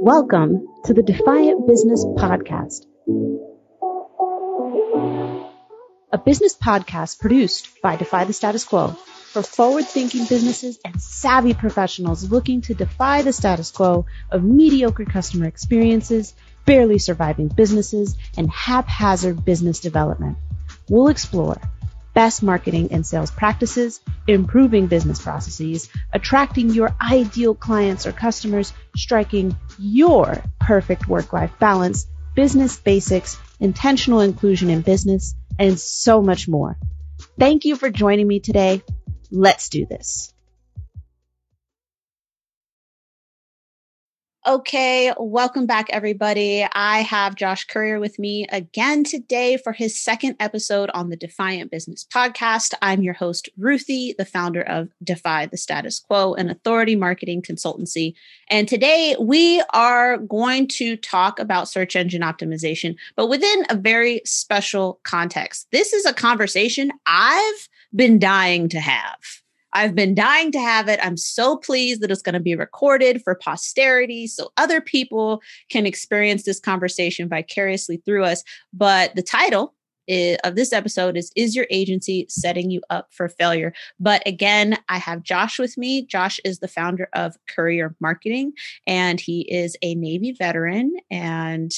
Welcome to the Defiant Business Podcast, a business podcast produced by Defy the Status Quo for forward thinking businesses and savvy professionals looking to defy the status quo of mediocre customer experiences, barely surviving businesses, and haphazard business development. We'll explore best marketing and sales practices, improving business processes, attracting your ideal clients or customers, striking your perfect work life balance, business basics, intentional inclusion in business, and so much more. Thank you for joining me today. Let's do this. Okay, welcome back, everybody. I have Josh Currier with me again today for his second episode on the Defiant Business Podcast. I'm your host, Ruthie, the founder of Defy the Status Quo, an authority marketing consultancy. And today we are going to talk about search engine optimization, but within a very special context. This is a conversation I've been dying to have. I've been dying to have it. I'm so pleased that it's going to be recorded for posterity so other people can experience this conversation vicariously through us. But the title is, of this episode is Is Your Agency Setting You Up for Failure? But again, I have Josh with me. Josh is the founder of Currier Marketing, and he is a Navy veteran and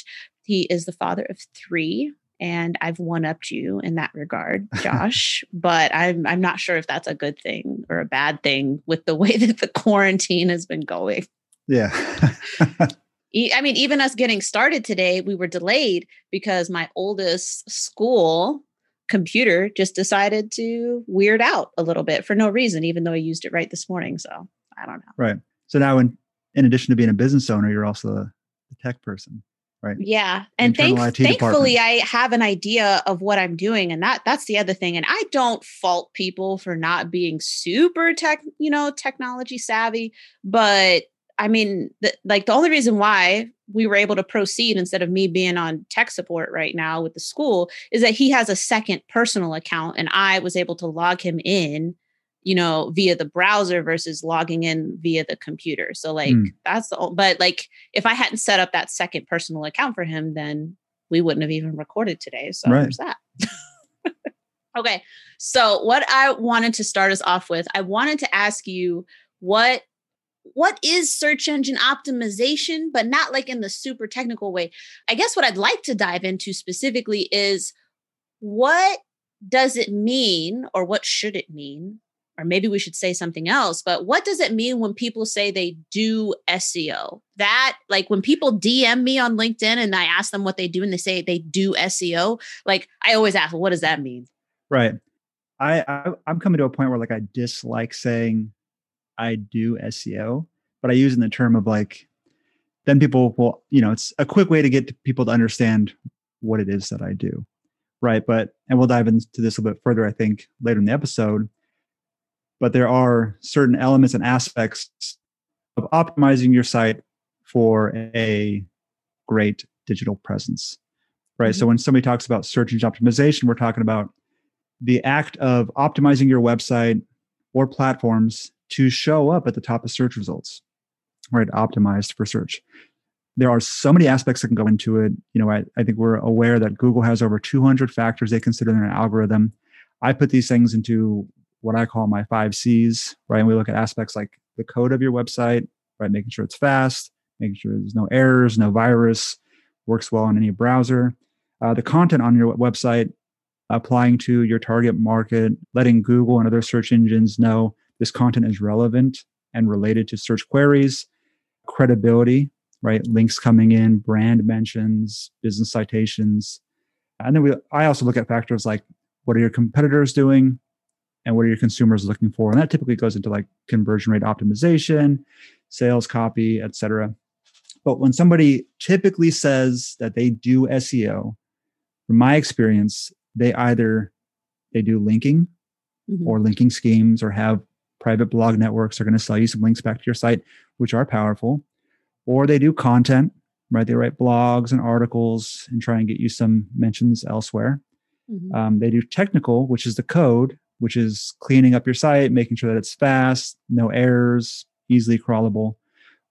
he is the father of three and I've one upped you in that regard, Josh. but I'm I'm not sure if that's a good thing or a bad thing with the way that the quarantine has been going. Yeah. I mean, even us getting started today, we were delayed because my oldest school computer just decided to weird out a little bit for no reason, even though I used it right this morning. So I don't know. Right. So now, in in addition to being a business owner, you're also a, a tech person right. Yeah and thank, thankfully i have an idea of what i'm doing and that that's the other thing and i don't fault people for not being super tech you know technology savvy but i mean the, like the only reason why we were able to proceed instead of me being on tech support right now with the school is that he has a second personal account and i was able to log him in you know via the browser versus logging in via the computer. So like mm. that's the but like if i hadn't set up that second personal account for him then we wouldn't have even recorded today. So right. there's that. Okay. So what i wanted to start us off with i wanted to ask you what what is search engine optimization but not like in the super technical way. I guess what i'd like to dive into specifically is what does it mean or what should it mean or maybe we should say something else but what does it mean when people say they do seo that like when people dm me on linkedin and i ask them what they do and they say they do seo like i always ask well, what does that mean? Right. I, I i'm coming to a point where like i dislike saying i do seo but i use in the term of like then people will you know it's a quick way to get people to understand what it is that i do. Right but and we'll dive into this a little bit further i think later in the episode but there are certain elements and aspects of optimizing your site for a great digital presence right? Mm-hmm. so when somebody talks about search engine optimization we're talking about the act of optimizing your website or platforms to show up at the top of search results right? Optimized for search. There are so many aspects that can go into it. You know i, I think we're aware that google has over 200 factors they consider in an algorithm. I put these things into what I call my five C's, right? And we look at aspects like the code of your website, right? Making sure it's fast, making sure there's no errors, no virus, works well on any browser. Uh, the content on your website, applying to your target market, letting Google and other search engines know this content is relevant and related to search queries, credibility, right? Links coming in, brand mentions, business citations. And then we, I also look at factors like what are your competitors doing? And what are your consumers looking for and that typically goes into like conversion rate optimization sales copy etc but when somebody typically says that they do seo from my experience they either they do linking mm-hmm. or linking schemes or have private blog networks are going to sell you some links back to your site which are powerful or they do content right they write blogs and articles and try and get you some mentions elsewhere mm-hmm. um, they do technical which is the code which is cleaning up your site, making sure that it's fast, no errors, easily crawlable.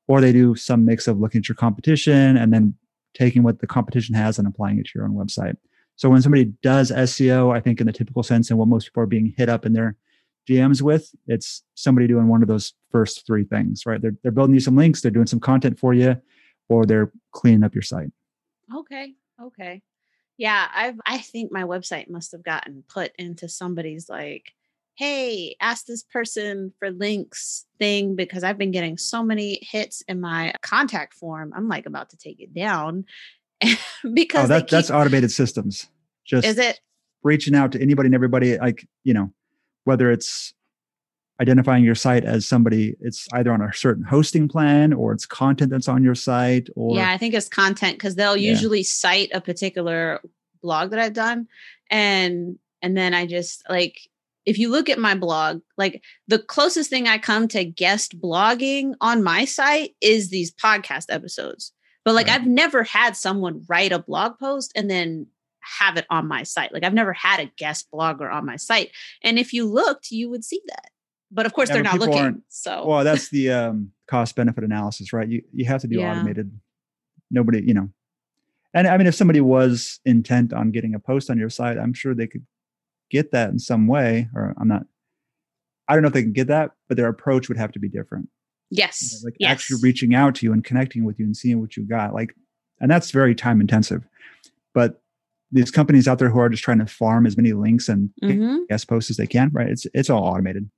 or they do some mix of looking at your competition and then taking what the competition has and applying it to your own website. So when somebody does SEO, I think in the typical sense and what most people are being hit up in their DMs with, it's somebody doing one of those first three things, right? They're, they're building you some links, they're doing some content for you, or they're cleaning up your site. Okay. Okay. Yeah, I've I think my website must have gotten put into somebody's like, hey, ask this person for links thing because I've been getting so many hits in my contact form. I'm like about to take it down oh, because oh, that, keep, that's automated systems. Just is it reaching out to anybody and everybody, like, you know, whether it's identifying your site as somebody it's either on a certain hosting plan or it's content that's on your site or yeah i think it's content because they'll yeah. usually cite a particular blog that i've done and and then i just like if you look at my blog like the closest thing i come to guest blogging on my site is these podcast episodes but like right. i've never had someone write a blog post and then have it on my site like i've never had a guest blogger on my site and if you looked you would see that but of course yeah, they're not looking. So well, that's the um, cost benefit analysis, right? You you have to do yeah. automated. Nobody, you know, and I mean, if somebody was intent on getting a post on your site, I'm sure they could get that in some way. Or I'm not. I don't know if they can get that, but their approach would have to be different. Yes. You know, like yes. actually reaching out to you and connecting with you and seeing what you got. Like, and that's very time intensive. But these companies out there who are just trying to farm as many links and mm-hmm. guest posts as they can, right? It's it's all automated.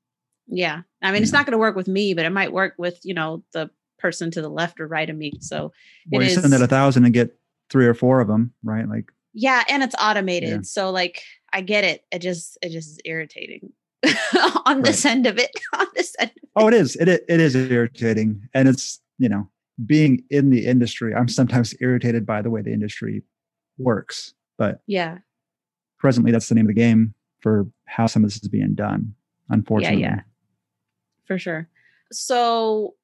Yeah. I mean, it's not going to work with me, but it might work with, you know, the person to the left or right of me. So well, you is, send that a thousand and get three or four of them, right? Like, yeah. And it's automated. Yeah. So like, I get it. It just, it just is irritating on this end of oh, it. on this end. Oh, it is. It, it is irritating. And it's, you know, being in the industry, I'm sometimes irritated by the way the industry works. But yeah, presently that's the name of the game for how some of this is being done. Unfortunately. Yeah, yeah for sure. So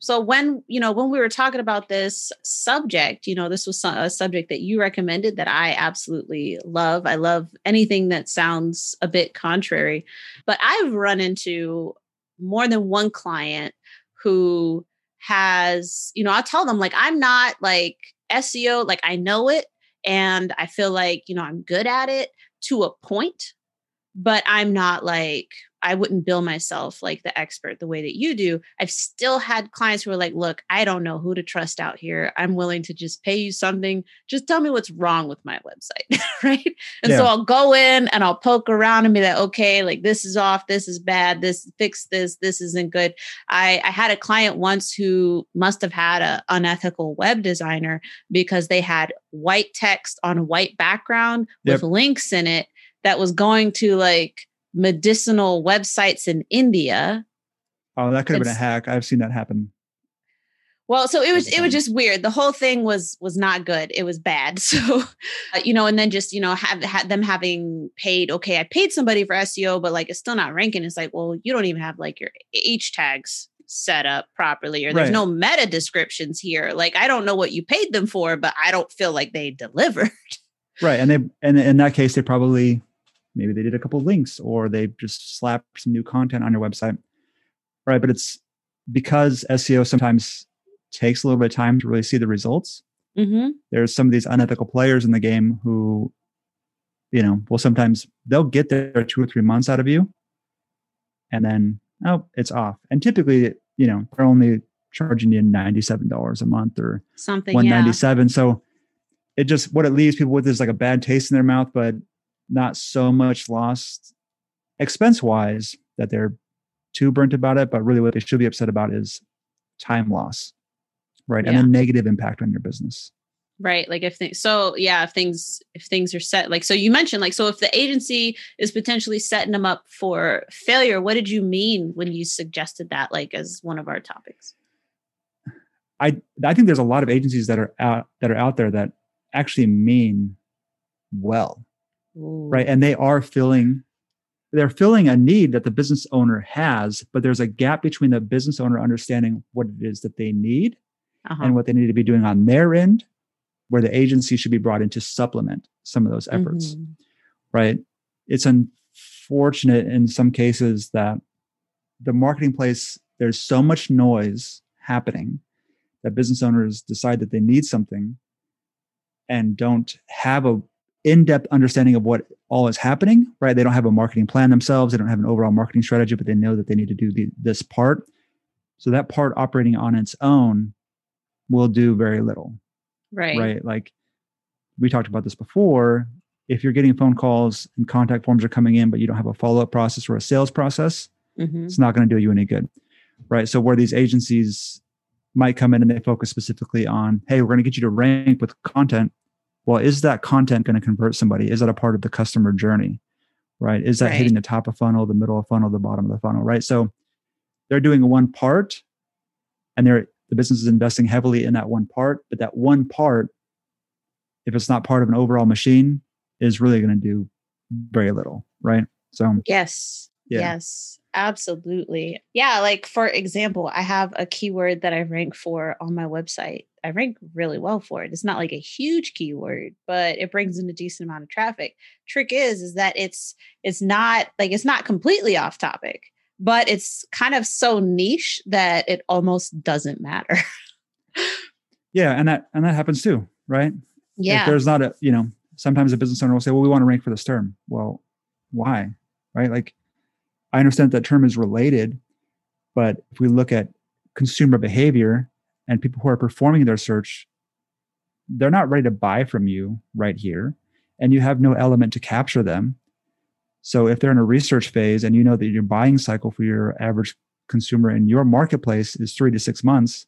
so when you know when we were talking about this subject you know this was a subject that you recommended that i absolutely love i love anything that sounds a bit contrary but i've run into more than one client who has you know i'll tell them like i'm not like seo like i know it and i feel like you know i'm good at it to a point but i'm not like I wouldn't bill myself like the expert the way that you do. I've still had clients who are like, look, I don't know who to trust out here. I'm willing to just pay you something. Just tell me what's wrong with my website. right. And yeah. so I'll go in and I'll poke around and be like, okay, like this is off, this is bad, this fix this, this isn't good. I, I had a client once who must have had an unethical web designer because they had white text on a white background yep. with links in it that was going to like medicinal websites in India. Oh, that could have been a hack. I've seen that happen. Well, so it was it was just weird. The whole thing was was not good. It was bad. So, uh, you know, and then just you know have had them having paid. Okay, I paid somebody for SEO, but like it's still not ranking. It's like, well, you don't even have like your H tags set up properly, or there's right. no meta descriptions here. Like I don't know what you paid them for, but I don't feel like they delivered. Right, and they and in that case, they probably maybe they did a couple of links or they just slapped some new content on your website right but it's because seo sometimes takes a little bit of time to really see the results mm-hmm. there's some of these unethical players in the game who you know will sometimes they'll get their two or three months out of you and then oh it's off and typically you know they're only charging you $97 a month or something 197 yeah. so it just what it leaves people with is like a bad taste in their mouth but not so much lost expense wise that they're too burnt about it, but really what they should be upset about is time loss, right? Yeah. And a negative impact on your business. Right. Like if things, so yeah, if things, if things are set, like, so you mentioned, like, so if the agency is potentially setting them up for failure, what did you mean when you suggested that, like, as one of our topics? I, I think there's a lot of agencies that are out, that are out there that actually mean well Ooh. right? And they are filling they're filling a need that the business owner has, but there's a gap between the business owner understanding what it is that they need uh-huh. and what they need to be doing on their end, where the agency should be brought in to supplement some of those efforts, mm-hmm. right? It's unfortunate in some cases that the marketing place, there's so much noise happening that business owners decide that they need something and don't have a in-depth understanding of what all is happening right? They don't have a marketing plan themselves. They don't have an overall marketing strategy but they know that they need to do the, this part. So that part operating on its own will do very little right. right? Like we talked about this before. If you're getting phone calls and contact forms are coming in but you don't have a follow-up process or a sales process mm-hmm. it's not going to do you any good right? So where these agencies might come in and they focus specifically on hey we're going to get you to rank with content well is that content going to convert somebody? Is that a part of the customer journey right? Is that right. hitting the top of funnel the middle of funnel the bottom of the funnel right? So they're doing one part and they're the business is investing heavily in that one part but that one part if it's not part of an overall machine is really going to do very little right? So yes. Yeah. yes absolutely yeah like for example i have a keyword that i rank for on my website I rank really well for it. It's not like a huge keyword, but it brings in a decent amount of traffic. Trick is is that it's it's not like it's not completely off topic, but it's kind of so niche that it almost doesn't matter. yeah, and that and that happens too, right? Yeah. If there's not a, you know, sometimes a business owner will say, "Well, we want to rank for this term." Well, why? Right? Like I understand that term is related, but if we look at consumer behavior and people who are performing their search they're not ready to buy from you right here and you have no element to capture them. So if they're in a research phase and you know that your buying cycle for your average consumer in your marketplace is 3 to 6 months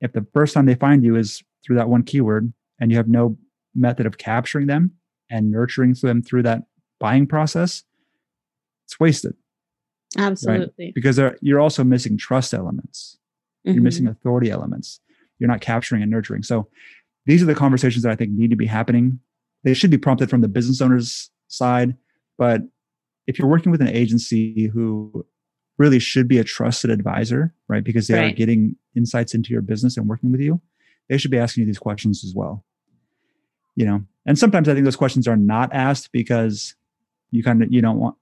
if the first time they find you is through that one keyword and you have no method of capturing them and nurturing them through that buying process it's wasted absolutely right? because you're also missing trust elements Mm-hmm. You're missing authority elements. You're not capturing and nurturing. So these are the conversations that I think need to be happening. They should be prompted from the business owner's side. But if you're working with an agency who really should be a trusted advisor, right? Because they right. are getting insights into your business and working with you, they should be asking you these questions as well. You know, and sometimes I think those questions are not asked because you kind of you don't want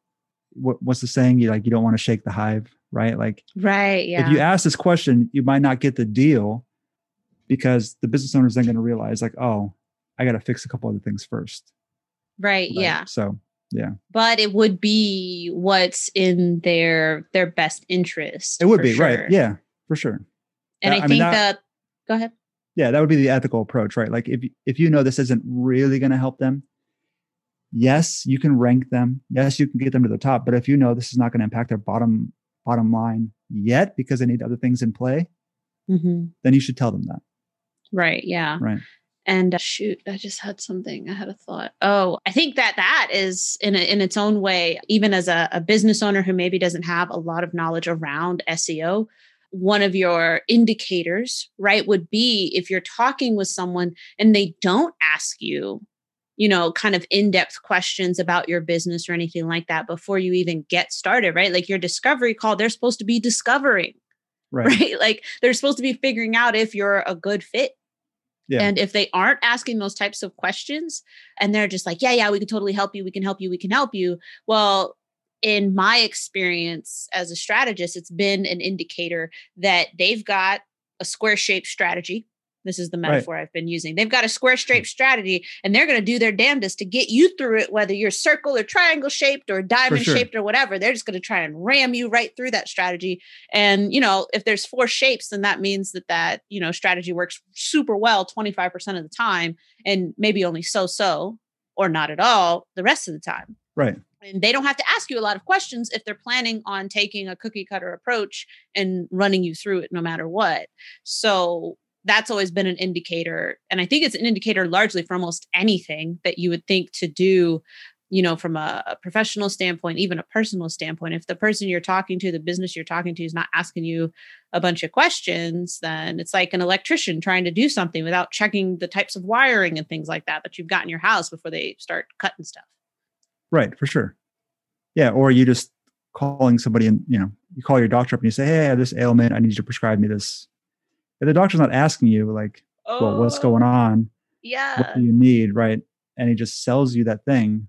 what, what's the saying? You like you don't want to shake the hive, right? Like, right. Yeah. If you ask this question, you might not get the deal because the business owner is then going to realize, like, oh, I got to fix a couple other things first. Right, right. Yeah. So, yeah. But it would be what's in their their best interest. It would be sure. right. Yeah, for sure. And uh, I, I, think mean, that, that. Go ahead. Yeah, that would be the ethical approach, right? Like if if you know this isn't really going to help them, yes, you can rank them. Yes, you can get them to the top. But if you know this is not going to impact their bottom bottom line yet because they need other things in play, mm-hmm. then you should tell them that. Right. Yeah. Right. And uh, shoot, I just had something. I had a thought. Oh, I think that that is in a, in its own way, even as a, a business owner who maybe doesn't have a lot of knowledge around SEO, one of your indicators, right, would be if you're talking with someone and they don't ask you you know, kind of in depth questions about your business or anything like that before you even get started, right? Like your discovery call, they're supposed to be discovering, right? right? Like they're supposed to be figuring out if you're a good fit. Yeah. And if they aren't asking those types of questions and they're just like, yeah, yeah, we can totally help you, we can help you, we can help you. Well, in my experience as a strategist, it's been an indicator that they've got a square shaped strategy this is the metaphor right. I've been using. They've got a square shaped strategy and they're going to do their damnedest to get you through it, whether you're circle or triangle shaped or diamond sure. shaped or whatever. They're just going to try and ram you right through that strategy. And, you know, if there's four shapes, then that means that that, you know, strategy works super well 25% of the time and maybe only so so or not at all the rest of the time. Right. And they don't have to ask you a lot of questions if they're planning on taking a cookie cutter approach and running you through it no matter what. So that's always been an indicator and i think it's an indicator largely for almost anything that you would think to do you know from a, a, professional standpoint even a personal standpoint. If the person you're talking to the business you're talking to is not asking you a bunch of questions then it's like an electrician trying to do something without checking the types of wiring and things like that that you've got in your house before they start cutting stuff. Right for sure. Yeah or you just calling somebody and you know you call your doctor up and you say hey i have this ailment. I need you to prescribe me this if the doctor's not asking you like oh, well what's going on yeah what do you need right and he just sells you that thing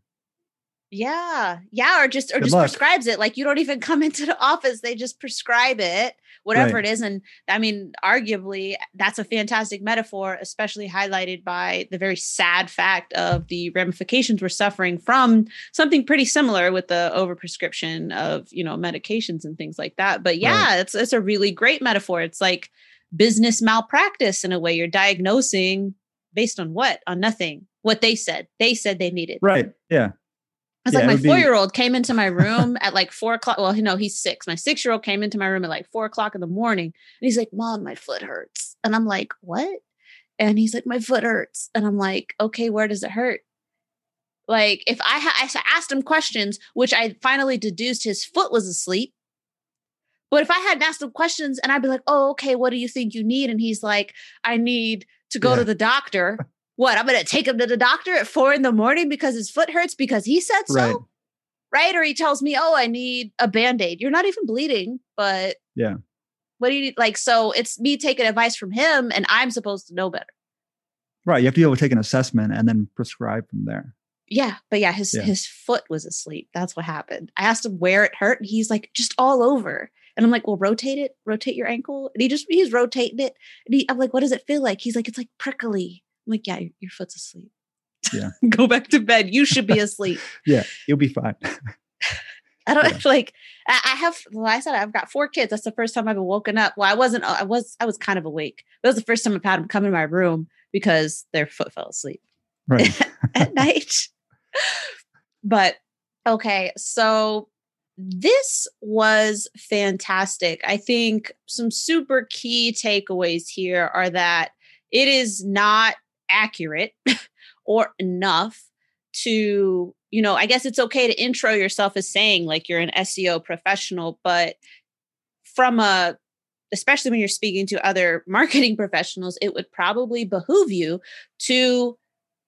Yeah. Yeah. Or just or Good just luck. prescribes it. Like you don't even come into the office. They just prescribe it, whatever right. it is. And I mean, arguably, that's a fantastic metaphor, especially highlighted by the very sad fact of the ramifications we're suffering from something pretty similar with the overprescription of, you know, medications and things like that. But yeah, right. it's it's a really great metaphor. It's like business malpractice in a way. You're diagnosing based on what? On nothing. What they said. They said they needed. Right. Yeah. It's yeah, like my four year old came into my room at like four o'clock. Well, you know, he's six. My six year old came into my room at like four o'clock in the morning and he's like, Mom, my foot hurts. And I'm like, What? And he's like, My foot hurts. And I'm like, Okay, where does it hurt? Like, if I, ha- I asked him questions, which I finally deduced his foot was asleep. But if I hadn't asked him questions and I'd be like, Oh, okay, what do you think you need? And he's like, I need to go yeah. to the doctor. what i'm gonna take him to the doctor at four in the morning because his foot hurts because he said so right, right? or he tells me oh i need a band-aid you're not even bleeding but yeah what do you need like so it's me taking advice from him and i'm supposed to know better right you have to be able to take an assessment and then prescribe from there yeah but yeah his yeah. his foot was asleep that's what happened i asked him where it hurt and he's like just all over and I'm like, well, rotate it, rotate your ankle. And he just, he's rotating it. And he, I'm like, what does it feel like? He's like, it's like prickly. I'm like, yeah, your, your foot's asleep. Yeah. Go back to bed. You should be asleep. yeah, you'll be fine. I don't yeah. like. I have. I said I've got four kids. That's the first time I've been woken up. Well, I wasn't. I was. I was kind of awake. That was the first time I've had them come in my room because their foot fell asleep right. at night. But okay, so this was fantastic. I think some super key takeaways here are that it is not accurate or enough to, you know, I guess it's okay to intro yourself as saying like you're an SEO professional, but from a especially when you're speaking to other marketing professionals, it would probably behoove you to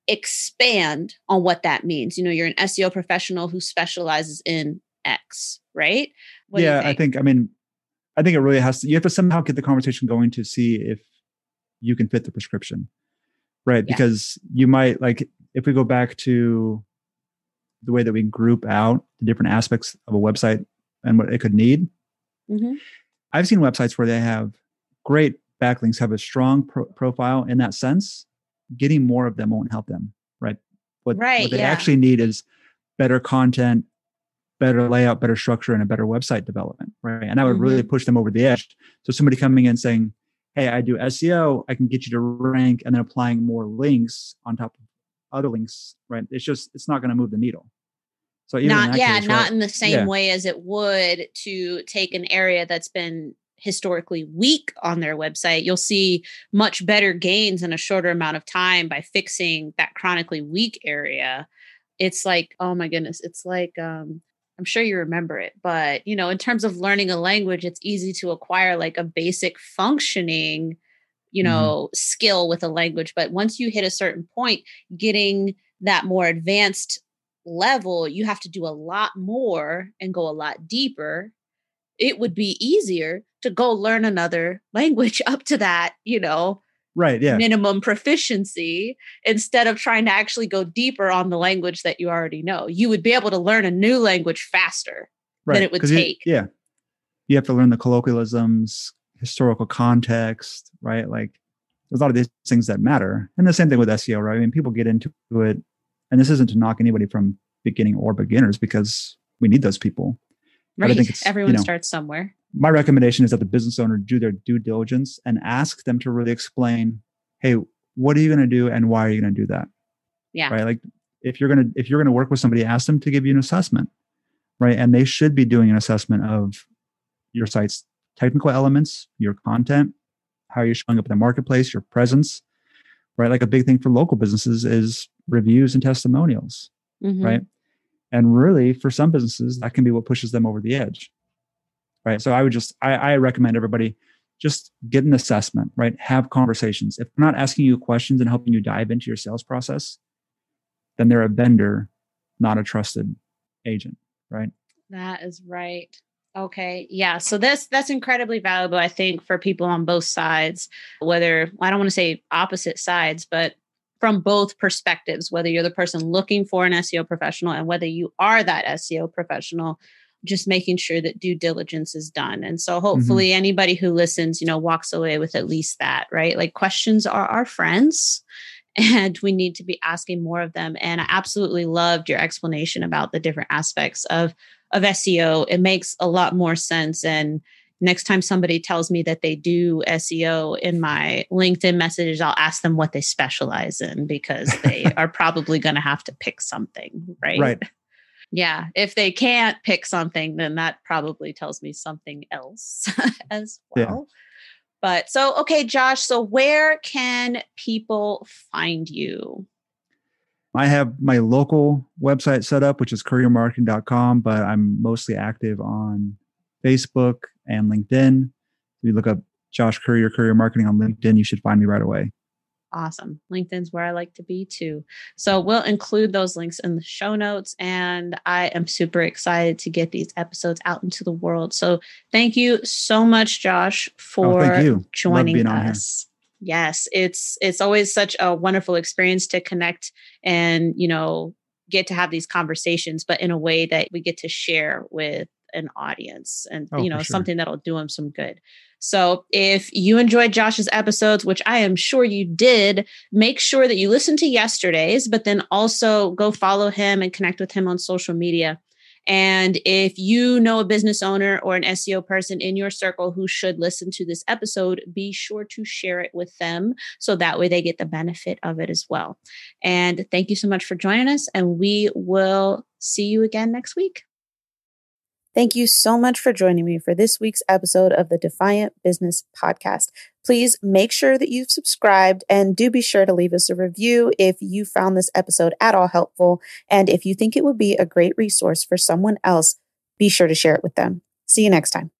expand on what that means. You know, you're an SEO professional who specializes in X, right? What yeah, think? I think, I mean, I think it really has to, you have to somehow get the conversation going to see if you can fit the prescription right yeah. because you might like if we go back to the way that we group out the different aspects of a website and what it could need mm-hmm. i've seen websites where they have great backlinks have a strong pro- profile in that sense getting more of them won't help them right what, right, what they yeah. actually need is better content better layout better structure and a better website development right and that would mm-hmm. really push them over the edge so somebody coming in saying hey, I do SEO, I can get you to rank and then applying more links on top of other links, right? It's just, it's not going to move the needle. So not, yeah, case, not right? in the same yeah. way as it would to take an area that's been historically weak on their website. You'll see much better gains in a shorter amount of time by fixing that chronically weak area. It's like, oh my goodness, it's like um I'm sure you remember it, but you know, in terms of learning a language, it's easy to acquire like a basic functioning, you mm-hmm. know, mm-hmm. skill with a language. But once you hit a certain point, getting that more advanced level, you have to do a lot more and go a lot deeper. It would be easier to go learn another language up to that, you know, right yeah. minimum proficiency instead of trying to actually go deeper on the language that you already know. You would be able to learn a new language faster right. than it would take you, yeah. You have to learn the colloquialisms historical context right? Like there's a lot of these things that matter and the same thing with seo right? I mean people get into it and this isn't to knock anybody from beginning or beginners because we need those people. Right I think everyone you know, starts somewhere my recommendation is that the business owner do their due diligence and ask them to really explain, hey, what are you going to do and why are you going to do that? Yeah. Right. Like if you're going to, if you're going to work with somebody, ask them to give you an assessment. Right. And they should be doing an assessment of your site's technical elements, your content, how you're showing up in the marketplace, your presence. Right. Like a big thing for local businesses is reviews and testimonials. Mm-hmm. Right. And really, for some businesses, that can be what pushes them over the edge right? So I would just, I, I recommend everybody just get an assessment, right? Have conversations. If they're not asking you questions and helping you dive into your sales process, then they're a vendor, not a trusted agent, right? That is right. Okay. Yeah. So this that's incredibly valuable, I think, for people on both sides, whether I don't want to say opposite sides, but from both perspectives, whether you're the person looking for an SEO professional and whether you are that SEO professional, just making sure that due diligence is done. And so mm-hmm. hopefully mm-hmm. anybody who listens, you know, walks away with at least that, right? Like questions are our friends and we need to be asking more of them. And I absolutely loved your explanation about the different aspects of of SEO. It makes a lot more sense and next time somebody tells me that they do SEO in my LinkedIn messages, I'll ask them what they specialize in because they are probably going to have to pick something, right? Right. Yeah. If they can't pick something, then that probably tells me something else as well. Yeah. But so, okay, Josh, so where can people find you? I have my local website set up, which is curriermarketing.com, but I'm mostly active on Facebook, and LinkedIn. If you look up Josh Currier, Currier Marketing on LinkedIn, you should find me right away. Awesome. LinkedIn's where I like to be too. So we'll include those links in the show notes. And I am super excited to get these episodes out into the world. So thank you so much, Josh, for oh, joining us. Yes, it's it's always such a wonderful experience to connect and you know get to have these conversations, but in a way that we get to share with an audience and oh, you know sure. something that'll do him some good so if you enjoyed josh's episodes which i am sure you did make sure that you listen to yesterday's but then also go follow him and connect with him on social media and if you know a business owner or an SEO person in your circle who should listen to this episode, be sure to share it with them so that way they get the benefit of it as well. And thank you so much for joining us, and we will see you again next week. Thank you so much for joining me for this week's episode of the Defiant Business Podcast. Please make sure that you've subscribed and do be sure to leave us a review if you found this episode at all helpful. And if you think it would be a great resource for someone else, be sure to share it with them. See you next time.